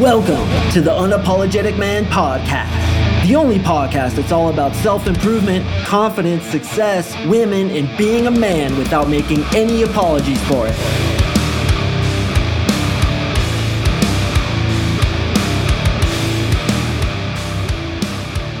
Welcome to the Unapologetic Man Podcast, the only podcast that's all about self improvement, confidence, success, women, and being a man without making any apologies for it.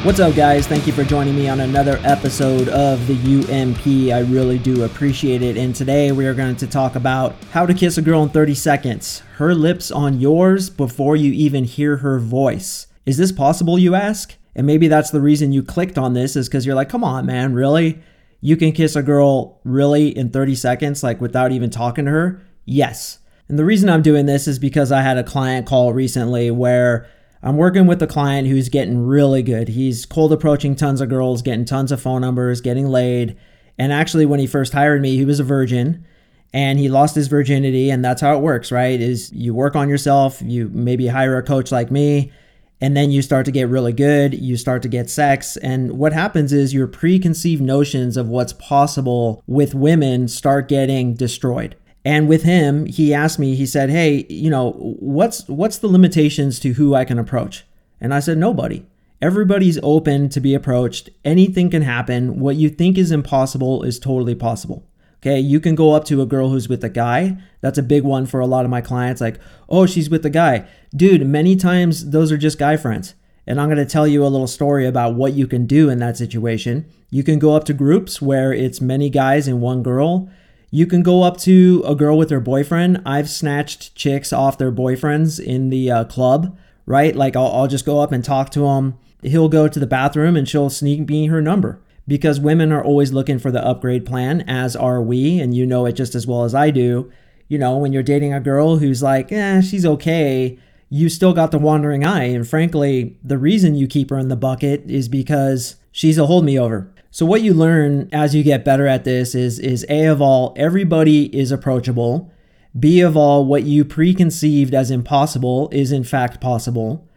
What's up, guys? Thank you for joining me on another episode of the UMP. I really do appreciate it. And today we are going to talk about how to kiss a girl in 30 seconds, her lips on yours before you even hear her voice. Is this possible, you ask? And maybe that's the reason you clicked on this, is because you're like, come on, man, really? You can kiss a girl really in 30 seconds, like without even talking to her? Yes. And the reason I'm doing this is because I had a client call recently where I'm working with a client who's getting really good. He's cold approaching tons of girls, getting tons of phone numbers, getting laid. And actually, when he first hired me, he was a virgin and he lost his virginity. And that's how it works, right? Is you work on yourself, you maybe hire a coach like me, and then you start to get really good. You start to get sex. And what happens is your preconceived notions of what's possible with women start getting destroyed. And with him, he asked me, he said, "Hey, you know, what's what's the limitations to who I can approach?" And I said, "Nobody. Everybody's open to be approached. Anything can happen. What you think is impossible is totally possible." Okay, you can go up to a girl who's with a guy. That's a big one for a lot of my clients like, "Oh, she's with a guy." Dude, many times those are just guy friends. And I'm going to tell you a little story about what you can do in that situation. You can go up to groups where it's many guys and one girl you can go up to a girl with her boyfriend. I've snatched chicks off their boyfriends in the uh, club, right? Like I'll, I'll just go up and talk to him. He'll go to the bathroom and she'll sneak me her number because women are always looking for the upgrade plan, as are we. And you know it just as well as I do. You know, when you're dating a girl who's like, eh, she's okay, you still got the wandering eye. And frankly, the reason you keep her in the bucket is because she's a hold me over. So what you learn as you get better at this is is A of all, everybody is approachable. B of all, what you preconceived as impossible is in fact possible.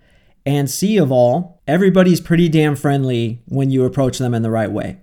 And C of all, everybody's pretty damn friendly when you approach them in the right way.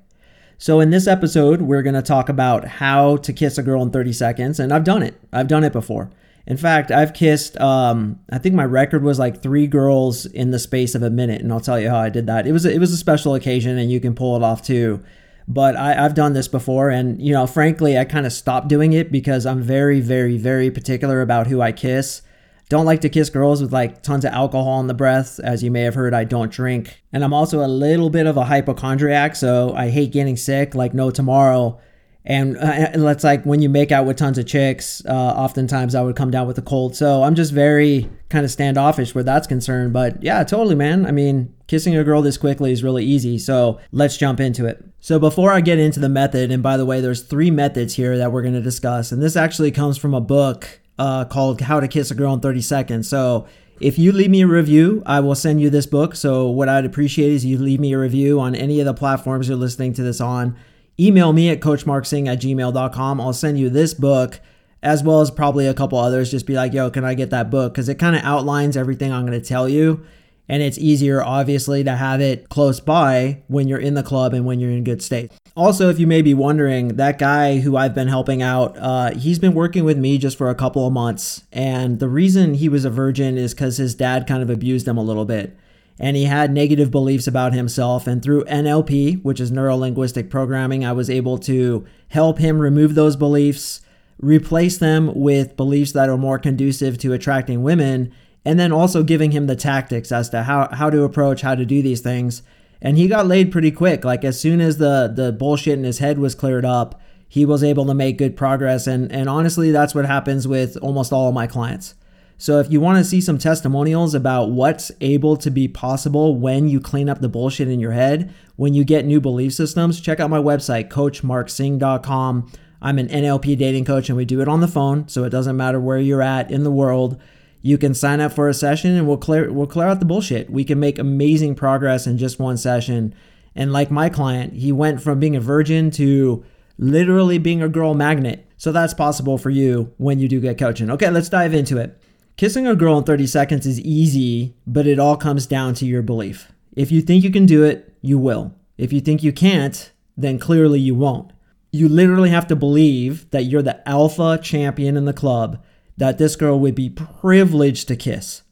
So, in this episode, we're going to talk about how to kiss a girl in 30 seconds. And I've done it, I've done it before. In fact, I've kissed, um, I think my record was like three girls in the space of a minute, and I'll tell you how I did that. It was a, it was a special occasion, and you can pull it off too. But I, I've done this before, and you know, frankly, I kind of stopped doing it because I'm very, very, very particular about who I kiss. Don't like to kiss girls with like tons of alcohol in the breath. As you may have heard, I don't drink. And I'm also a little bit of a hypochondriac, so I hate getting sick like no tomorrow. And uh, it's like when you make out with tons of chicks, uh, oftentimes I would come down with a cold. So I'm just very kind of standoffish where that's concerned. But yeah, totally, man. I mean, kissing a girl this quickly is really easy. So let's jump into it. So before I get into the method, and by the way, there's three methods here that we're going to discuss. And this actually comes from a book uh, called How to Kiss a Girl in 30 Seconds. So if you leave me a review, I will send you this book. So what I'd appreciate is you leave me a review on any of the platforms you're listening to this on email me at coachmarksing at gmail.com. I'll send you this book as well as probably a couple others. Just be like, yo, can I get that book? Because it kind of outlines everything I'm going to tell you. And it's easier, obviously, to have it close by when you're in the club and when you're in good state. Also, if you may be wondering, that guy who I've been helping out, uh, he's been working with me just for a couple of months. And the reason he was a virgin is because his dad kind of abused him a little bit and he had negative beliefs about himself. And through NLP, which is neuro linguistic programming, I was able to help him remove those beliefs, replace them with beliefs that are more conducive to attracting women, and then also giving him the tactics as to how, how to approach, how to do these things. And he got laid pretty quick. Like as soon as the the bullshit in his head was cleared up, he was able to make good progress. And and honestly, that's what happens with almost all of my clients. So if you want to see some testimonials about what's able to be possible when you clean up the bullshit in your head, when you get new belief systems, check out my website, coachmarksing.com. I'm an NLP dating coach and we do it on the phone, so it doesn't matter where you're at in the world. You can sign up for a session and we'll clear we'll clear out the bullshit. We can make amazing progress in just one session. And like my client, he went from being a virgin to literally being a girl magnet. So that's possible for you when you do get coaching. Okay, let's dive into it. Kissing a girl in 30 seconds is easy, but it all comes down to your belief. If you think you can do it, you will. If you think you can't, then clearly you won't. You literally have to believe that you're the alpha champion in the club, that this girl would be privileged to kiss.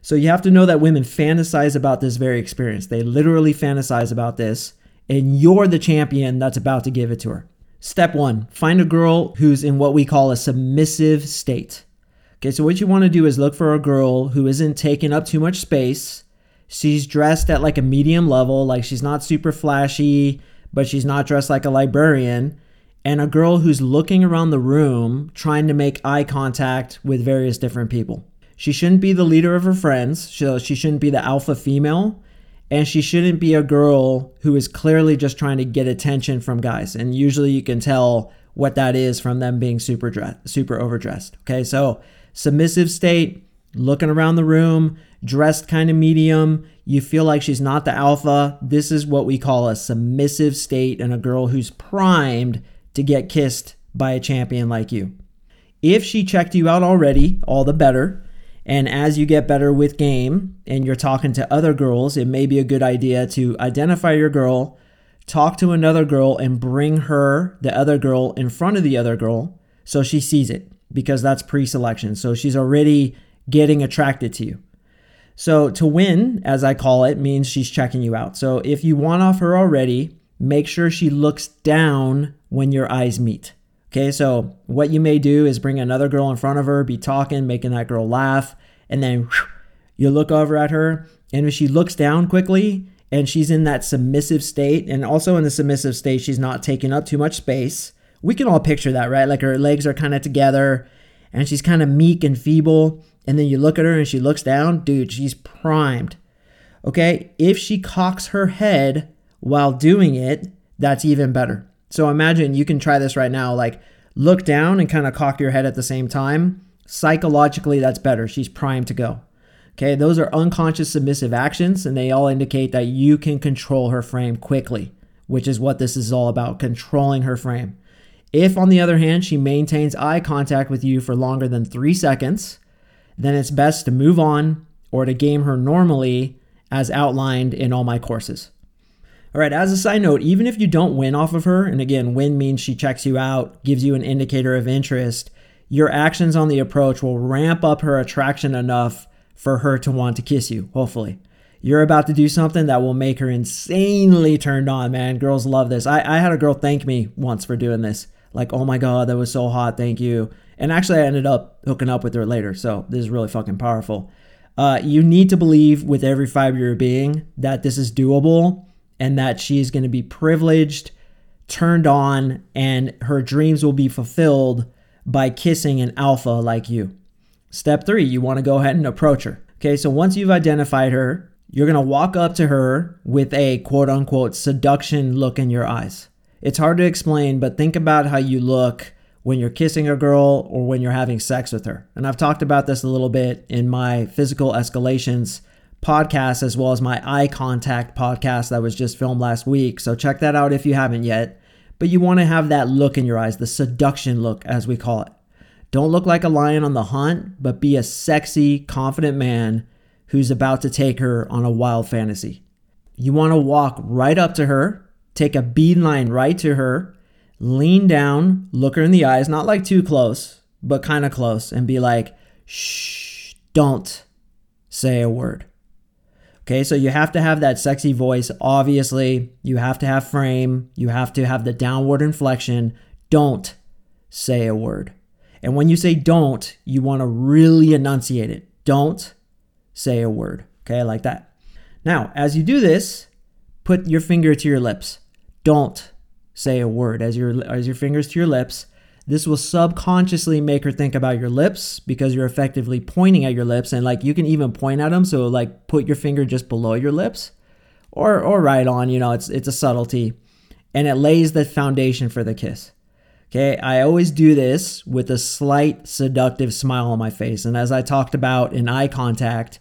So you have to know that women fantasize about this very experience. They literally fantasize about this, and you're the champion that's about to give it to her. Step one find a girl who's in what we call a submissive state. Okay, so what you want to do is look for a girl who isn't taking up too much space. She's dressed at like a medium level, like she's not super flashy, but she's not dressed like a librarian. And a girl who's looking around the room trying to make eye contact with various different people. She shouldn't be the leader of her friends. So she shouldn't be the alpha female. And she shouldn't be a girl who is clearly just trying to get attention from guys. And usually you can tell what that is from them being super dress, super overdressed. Okay, so submissive state, looking around the room, dressed kind of medium. You feel like she's not the alpha. This is what we call a submissive state and a girl who's primed to get kissed by a champion like you. If she checked you out already, all the better. And as you get better with game and you're talking to other girls, it may be a good idea to identify your girl, talk to another girl, and bring her, the other girl, in front of the other girl so she sees it because that's pre selection. So she's already getting attracted to you. So to win, as I call it, means she's checking you out. So if you want off her already, make sure she looks down when your eyes meet. Okay, so what you may do is bring another girl in front of her, be talking, making that girl laugh, and then whew, you look over at her, and if she looks down quickly and she's in that submissive state, and also in the submissive state, she's not taking up too much space. We can all picture that, right? Like her legs are kind of together and she's kind of meek and feeble. And then you look at her and she looks down, dude, she's primed. Okay, if she cocks her head while doing it, that's even better. So imagine you can try this right now. Like look down and kind of cock your head at the same time. Psychologically, that's better. She's primed to go. Okay, those are unconscious submissive actions, and they all indicate that you can control her frame quickly, which is what this is all about controlling her frame. If, on the other hand, she maintains eye contact with you for longer than three seconds, then it's best to move on or to game her normally as outlined in all my courses. All right, as a side note, even if you don't win off of her, and again, win means she checks you out, gives you an indicator of interest, your actions on the approach will ramp up her attraction enough for her to want to kiss you, hopefully. You're about to do something that will make her insanely turned on, man. Girls love this. I, I had a girl thank me once for doing this. Like, oh my God, that was so hot. Thank you. And actually, I ended up hooking up with her later. So this is really fucking powerful. Uh, you need to believe with every fiber of your being that this is doable and that she is going to be privileged, turned on, and her dreams will be fulfilled by kissing an alpha like you. Step three, you want to go ahead and approach her. Okay, so once you've identified her, you're going to walk up to her with a quote unquote seduction look in your eyes. It's hard to explain, but think about how you look when you're kissing a girl or when you're having sex with her. And I've talked about this a little bit in my physical escalations podcast as well as my eye contact podcast that was just filmed last week. So check that out if you haven't yet. But you want to have that look in your eyes, the seduction look, as we call it. Don't look like a lion on the hunt, but be a sexy, confident man who's about to take her on a wild fantasy. You want to walk right up to her, take a beeline right to her, lean down, look her in the eyes, not like too close, but kind of close, and be like, shh, don't say a word. Okay, so you have to have that sexy voice. Obviously, you have to have frame, you have to have the downward inflection. Don't say a word. And when you say don't, you want to really enunciate it. Don't say a word. Okay, like that. Now, as you do this, put your finger to your lips. Don't say a word as your as your fingers to your lips this will subconsciously make her think about your lips because you're effectively pointing at your lips and like you can even point at them so like put your finger just below your lips or or right on, you know, it's it's a subtlety and it lays the foundation for the kiss. Okay, I always do this with a slight seductive smile on my face. And as I talked about in eye contact,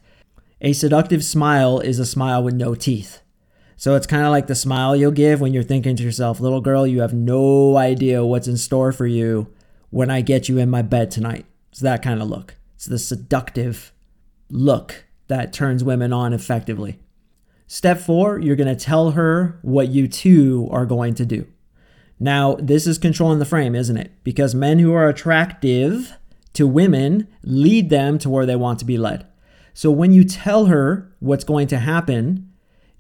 a seductive smile is a smile with no teeth. So it's kind of like the smile you'll give when you're thinking to yourself, little girl, you have no idea what's in store for you when I get you in my bed tonight. It's that kind of look. It's the seductive look that turns women on effectively. Step four, you're going to tell her what you two are going to do. Now, this is controlling the frame, isn't it? Because men who are attractive to women lead them to where they want to be led. So when you tell her what's going to happen,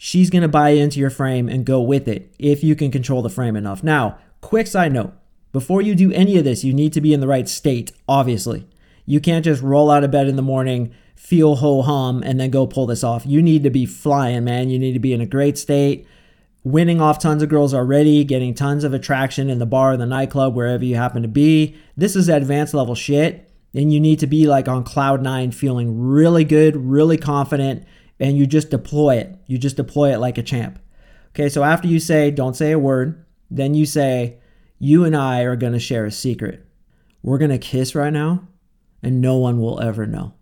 she's going to buy into your frame and go with it if you can control the frame enough. Now, quick side note before you do any of this, you need to be in the right state, obviously. You can't just roll out of bed in the morning, feel ho hum, and then go pull this off. You need to be flying, man. You need to be in a great state, winning off tons of girls already, getting tons of attraction in the bar, the nightclub, wherever you happen to be. This is advanced level shit. And you need to be like on cloud nine, feeling really good, really confident, and you just deploy it. You just deploy it like a champ. Okay, so after you say, don't say a word, then you say, you and I are to share a secret. We're to kiss right now, and no one will ever know.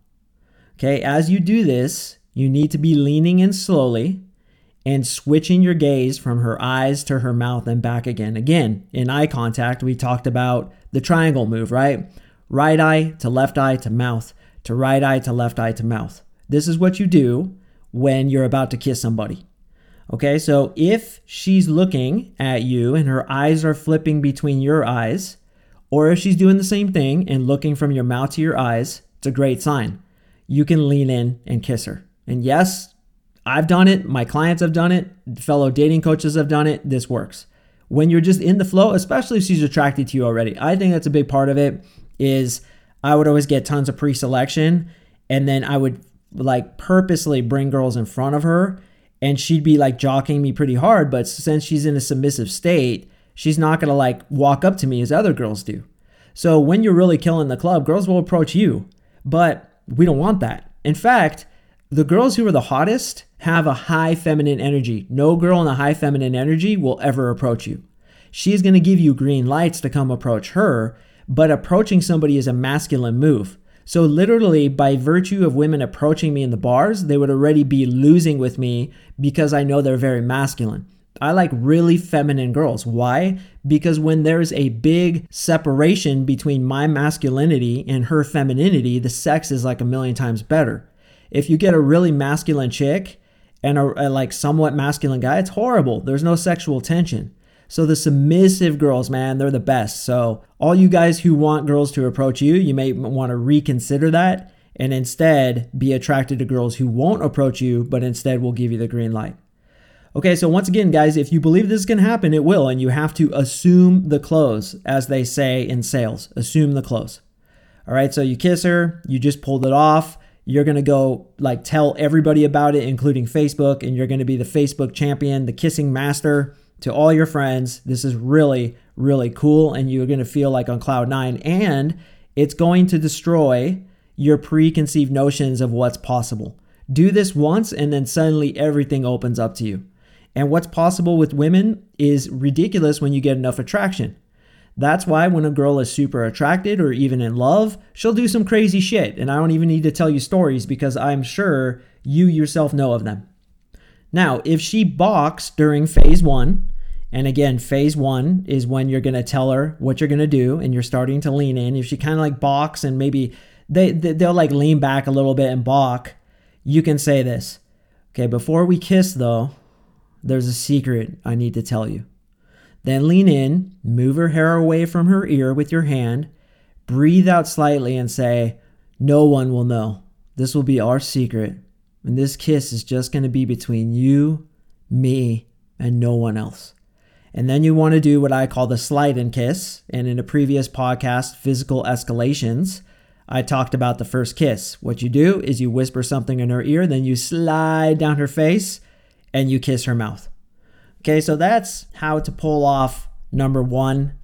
Okay, as you do this, you need to be leaning in slowly and switching your gaze from her eyes to her mouth and back again. Again, in eye contact, we talked about the triangle move, right? right eye to left eye to mouth, to right eye to left eye to mouth. This is what you do when you're about to kiss somebody. Okay, so if she's looking at you and her eyes are flipping between your eyes, or if she's doing the same thing and looking from your mouth to your eyes, it's a great sign. You can lean in and kiss her. And yes, I've done it, my clients have done it, fellow dating coaches have done it. This works. When you're just in the flow, especially if she's attracted to you already, I think that's a big part of it is I would always get tons of pre-selection and then I would like purposely bring girls in front of her and she'd be like jockeying me pretty hard, but since she's in a submissive state, she's not going to like walk up to me as other girls do. So when you're really killing the club, girls will approach you, but we don't want that. In fact, the girls who are the hottest have a high feminine energy. No girl in a high feminine energy will ever approach you. She's going to give you green lights to come approach her, but approaching somebody is a masculine move. So, literally, by virtue of women approaching me in the bars, they would already be losing with me because I know they're very masculine. I like really feminine girls. Why? Because when there's a big separation between my masculinity and her femininity, the sex is like a million times better. If you get a really masculine chick and a, a like somewhat masculine guy, it's horrible. There's no sexual tension. So the submissive girls, man, they're the best. So all you guys who want girls to approach you, you may want to reconsider that and instead be attracted to girls who won't approach you, but instead will give you the green light. Okay, so once again, guys, if you believe this can happen, it will, and you have to assume the close, as they say in sales. Assume the close. All right, so you kiss her, you just pulled it off. You're gonna go like tell everybody about it, including Facebook, and you're gonna be the Facebook champion, the kissing master to all your friends. This is really, really cool, and you're going to feel like on cloud nine. And it's going to destroy your preconceived notions of what's possible. Do this once, and then suddenly everything opens up to you. And what's possible with women is ridiculous when you get enough attraction. That's why when a girl is super attracted or even in love, she'll do some crazy shit. And I don't even need to tell you stories because I'm sure you yourself know of them. Now, if she balks during phase one, and again, phase one is when you're going to tell her what you're going to do and you're starting to lean in. If she kind of like balks and maybe they, they'll like lean back a little bit and balk, you can say this. Okay, before we kiss though, there's a secret I need to tell you. Then lean in, move her hair away from her ear with your hand, breathe out slightly and say, No one will know. This will be our secret. And this kiss is just going to be between you, me, and no one else. And then you want to do what I call the slide and kiss. And in a previous podcast, Physical Escalations, I talked about the first kiss. What you do is you whisper something in her ear, then you slide down her face and you kiss her mouth. Okay, so that's how to pull off number one.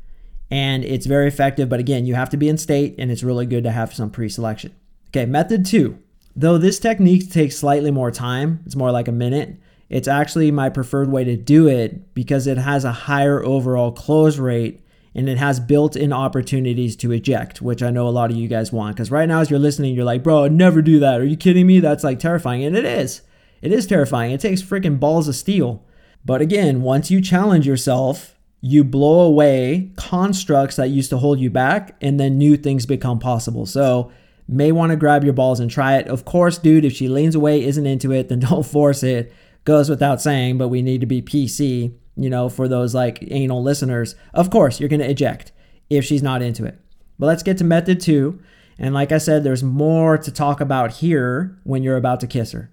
And it's very effective, but again, you have to be in state and it's really good to have some pre selection. Okay, method two Though this technique takes slightly more time, it's more like a minute, it's actually my preferred way to do it because it has a higher overall close rate and it has built in opportunities to eject, which I know a lot of you guys want. Because right now, as you're listening, you're like, bro, I'd never do that. Are you kidding me? That's like terrifying. And it is. It is terrifying. It takes freaking balls of steel. But again, once you challenge yourself, you blow away constructs that used to hold you back, and then new things become possible. So, may want to grab your balls and try it. Of course, dude, if she leans away, isn't into it, then don't force it. Goes without saying, but we need to be PC, you know, for those like anal listeners. Of course, you're going to eject if she's not into it. But let's get to method two. And like I said, there's more to talk about here when you're about to kiss her.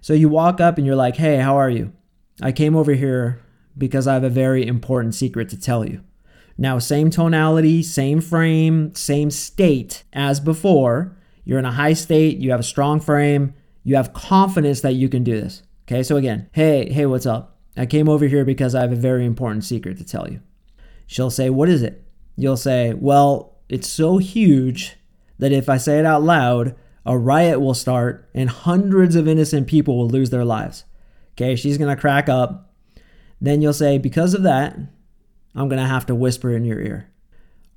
So you walk up and you're like, hey, how are you? I came over here because I have a very important secret to tell you. Now, same tonality, same frame, same state as before. You're in a high state, you have a strong frame, you have confidence that you can do this. Okay, so again, hey, hey, what's up? I came over here because I have a very important secret to tell you. She'll say, What is it? You'll say, Well, it's so huge that if I say it out loud, a riot will start and hundreds of innocent people will lose their lives. Okay, she's gonna crack up. Then you'll say, Because of that, I'm gonna have to whisper in your ear.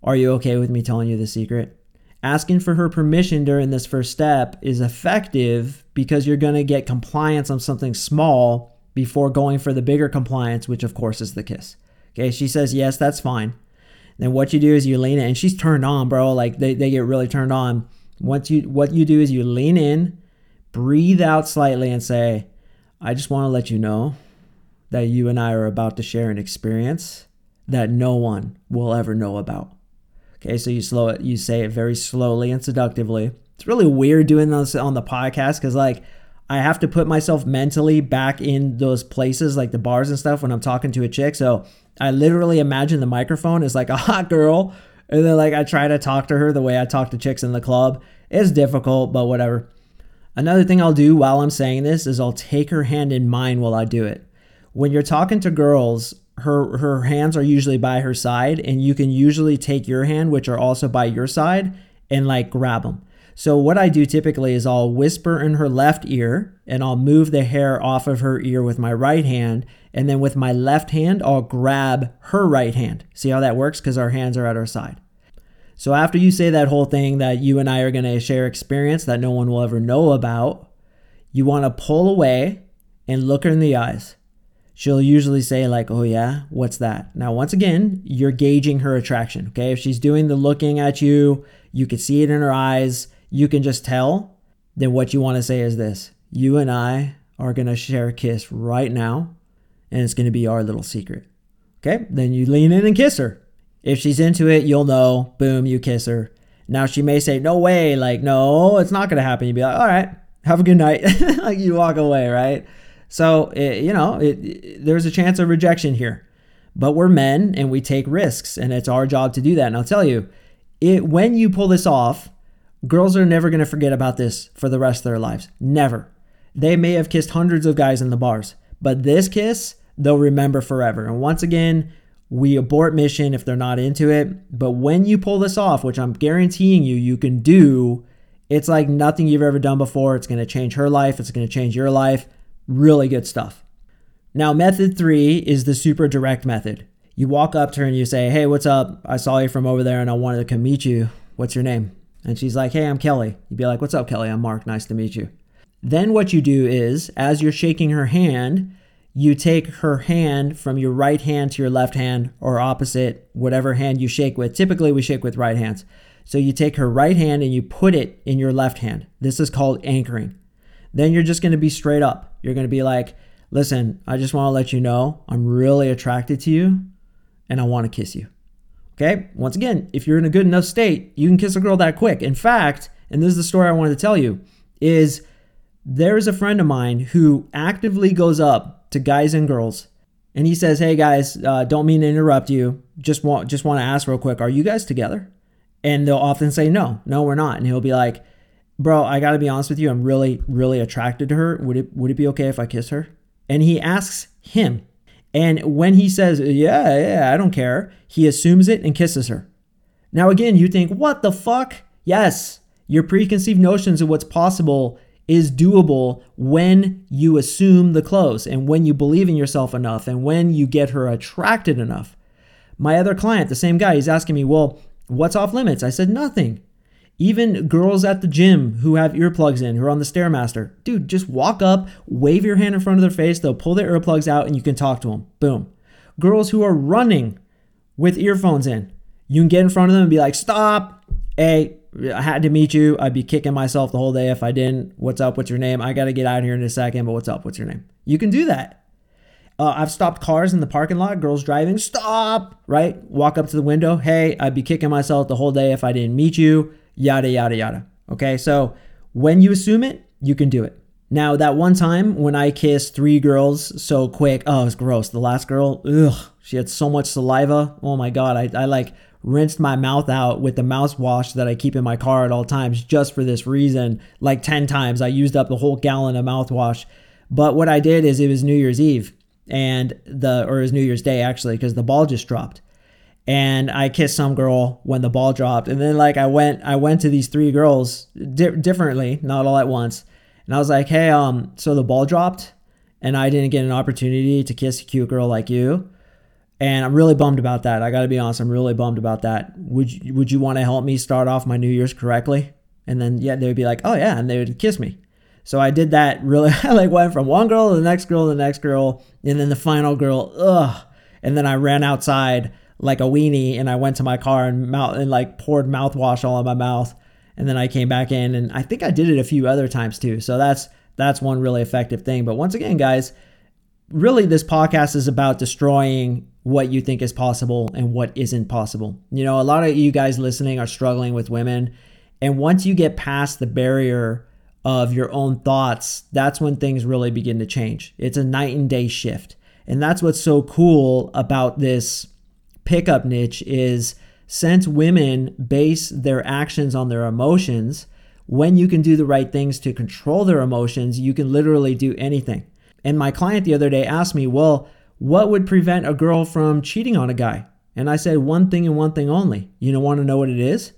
Are you okay with me telling you the secret? Asking for her permission during this first step is effective because you're gonna get compliance on something small before going for the bigger compliance, which of course is the kiss. Okay, she says, Yes, that's fine. Then what you do is you lean in, and she's turned on, bro. Like they, they get really turned on. Once you what you do is you lean in, breathe out slightly, and say, I just want to let you know that you and I are about to share an experience that no one will ever know about. Okay, so you slow it, you say it very slowly and seductively. It's really weird doing this on the podcast because like I have to put myself mentally back in those places like the bars and stuff when I'm talking to a chick. So I literally imagine the microphone is like a hot girl. And then like I try to talk to her the way I talk to chicks in the club. It's difficult, but whatever. Another thing I'll do while I'm saying this is I'll take her hand in mine while I do it. When you're talking to girls, her her hands are usually by her side and you can usually take your hand which are also by your side and like grab them. So what I do typically is I'll whisper in her left ear and I'll move the hair off of her ear with my right hand and then with my left hand I'll grab her right hand. See how that works cuz our hands are at our side. So after you say that whole thing that you and I are going to share experience that no one will ever know about, you want to pull away and look her in the eyes. She'll usually say like, "Oh yeah, what's that?" Now once again, you're gauging her attraction, okay? If she's doing the looking at you, you can see it in her eyes you can just tell, then what you want to say is this You and I are going to share a kiss right now, and it's going to be our little secret. Okay, then you lean in and kiss her. If she's into it, you'll know. Boom, you kiss her. Now she may say, No way, like, no, it's not going to happen. You'd be like, All right, have a good night. like, you walk away, right? So, you know, it, there's a chance of rejection here. But we're men and we take risks, and it's our job to do that. And I'll tell you, it, when you pull this off, Girls are never going to forget about this for the rest of their lives. Never. They may have kissed hundreds of guys in the bars, but this kiss, they'll remember forever. And once again, we abort mission if they're not into it. But when you pull this off, which I'm guaranteeing you, you can do, it's like nothing you've ever done before. It's going to change her life, it's going to change your life. Really good stuff. Now, method three is the super direct method. You walk up to her and you say, Hey, what's up? I saw you from over there and I wanted to come meet you. What's your name? and she's like, Hey, I'm Kelly. You'd be like, What's up, Kelly? I'm Mark. Nice to meet you. Then what you do is, as you're shaking her hand, you take her hand from your right hand to your left hand or opposite, whatever hand you shake with. Typically, we shake with right hands. So you take her right hand and you put it in your left hand. This is called anchoring. Then you're just going to be straight up. You're going to be like, listen, I just want to let you know I'm really attracted to you and I want to kiss you. Okay, once again, if you're in a good enough state, you can kiss a girl that quick. In fact, and this is the story I wanted to tell you, is there is a friend of mine who actively goes up to guys and girls and he says, "Hey guys, uh, don't mean to interrupt you. Just want just want to ask real quick, are you guys together?" And they'll often say, "No, no, we're not." And he'll be like, "Bro, I got to be honest with you. I'm really, really attracted to her. Would it would it be okay if I kiss her?" And he asks him, and when he says, Yeah, yeah, I don't care, he assumes it and kisses her. Now, again, you think, What the fuck? Yes, your preconceived notions of what's possible is doable when you assume the close and when you believe in yourself enough and when you get her attracted enough. My other client, the same guy, he's asking me, Well, what's off limits? I said, Nothing. Even girls at the gym who have earplugs in, who are on the Stairmaster, dude, just walk up, wave your hand in front of their face, they'll pull their earplugs out and you can talk to them. Boom. Girls who are running with earphones in, you can get in front of them and be like, stop. Hey, I had to meet you. I'd be kicking myself the whole day if I didn't. What's up? What's your name? I got to get out of here in a second, but what's up? What's your name? You can do that. Uh, I've stopped cars in the parking lot, girls driving, stop, right? Walk up to the window. Hey, I'd be kicking myself the whole day if I didn't meet you yada, yada, yada. Okay, so when you assume it, you can do it. Now, that one time when I kissed three girls so quick, oh, it was gross. The last girl, ugh, she had so much saliva. Oh my God, I, I like rinsed my mouth out with the mouthwash that I keep in my car at all times just for this reason. Like 10 times, I used up the whole gallon of mouthwash. But what I did is it was New Year's Eve and the, or it was New Year's Day actually, because the ball just dropped and I kissed some girl when the ball dropped. And then like I went I went to these three girls di- differently, not all at once. And I was like, "Hey, um so the ball dropped and I didn't get an opportunity to kiss a cute girl like you." And I'm really bummed about that. I got to be honest, I'm really bummed about that. Would you, would you want to help me start off my New Year's correctly? And then yeah, they would be like, "Oh yeah," and they would kiss me. So I did that really I like went from one girl to the next girl to the next girl and then the final girl, ugh. And then I ran outside like a weenie and I went to my car and mouth and like poured mouthwash all in my mouth. And then I came back in and I think I did it a few other times too. So that's that's one really effective thing. But once again, guys, really this podcast is about destroying what you think is possible and what isn't possible. You know, a lot of you guys listening are struggling with women. And once you get past the barrier of your own thoughts, that's when things really begin to change. It's a night and day shift. And that's what's so cool about this pickup niche is since women base their actions on their emotions, when you can do the right things to control their emotions, you can literally do anything. And my client the other day asked me, Well, what would prevent a girl from cheating on a guy? And I said, One thing and one thing only. You don't want to know what it is?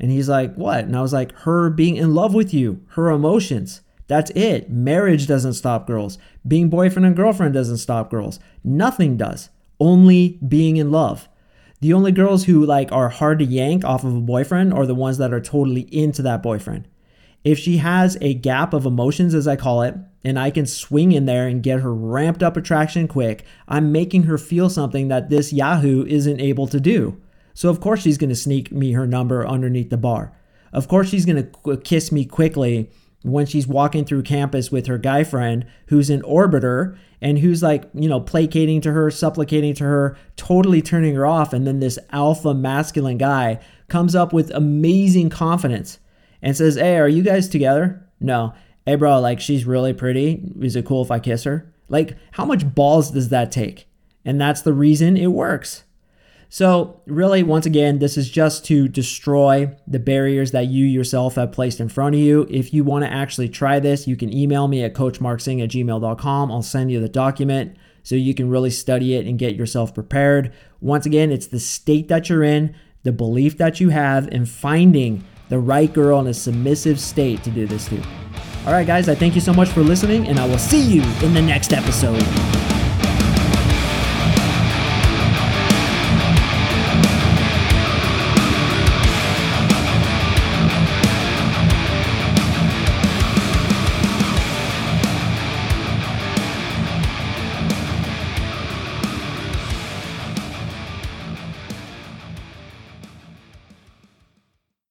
And he's like, What? And I was like, Her being in love with you, her emotions. That's it. Marriage doesn't stop girls. Being boyfriend and girlfriend doesn't stop girls. Nothing does. Only being in love. The only girls who like are hard to yank off of a boyfriend are the ones that are totally into that boyfriend. If she has a gap of emotions, as I call it, and I can swing in there and get her ramped up attraction quick, I'm making her feel something that this Yahoo isn't able to do. So, of course, she's to sneak me her number underneath the bar. Of course, she's going to kiss me quickly when she's walking through campus with her guy friend who's an orbiter and who's like, you know, placating to her, supplicating to her, totally turning her off. And then this alpha masculine guy comes up with amazing confidence and says, Hey, are you guys together? No. Hey, bro, like, she's really pretty. Is it cool if I kiss her? Like, how much balls does that take? And that's the reason it works. So, really, once again, this is just to destroy the barriers that you yourself have placed in front of you. If you want to actually try this, you can email me at coachmarksing at gmail.com. I'll send you the document so you can really study it and get yourself prepared. Once again, it's the state that you're in, the belief that you have, and finding the right girl in a submissive state to do this to. All right, guys, I thank you so much for listening, and I will see you in the next episode.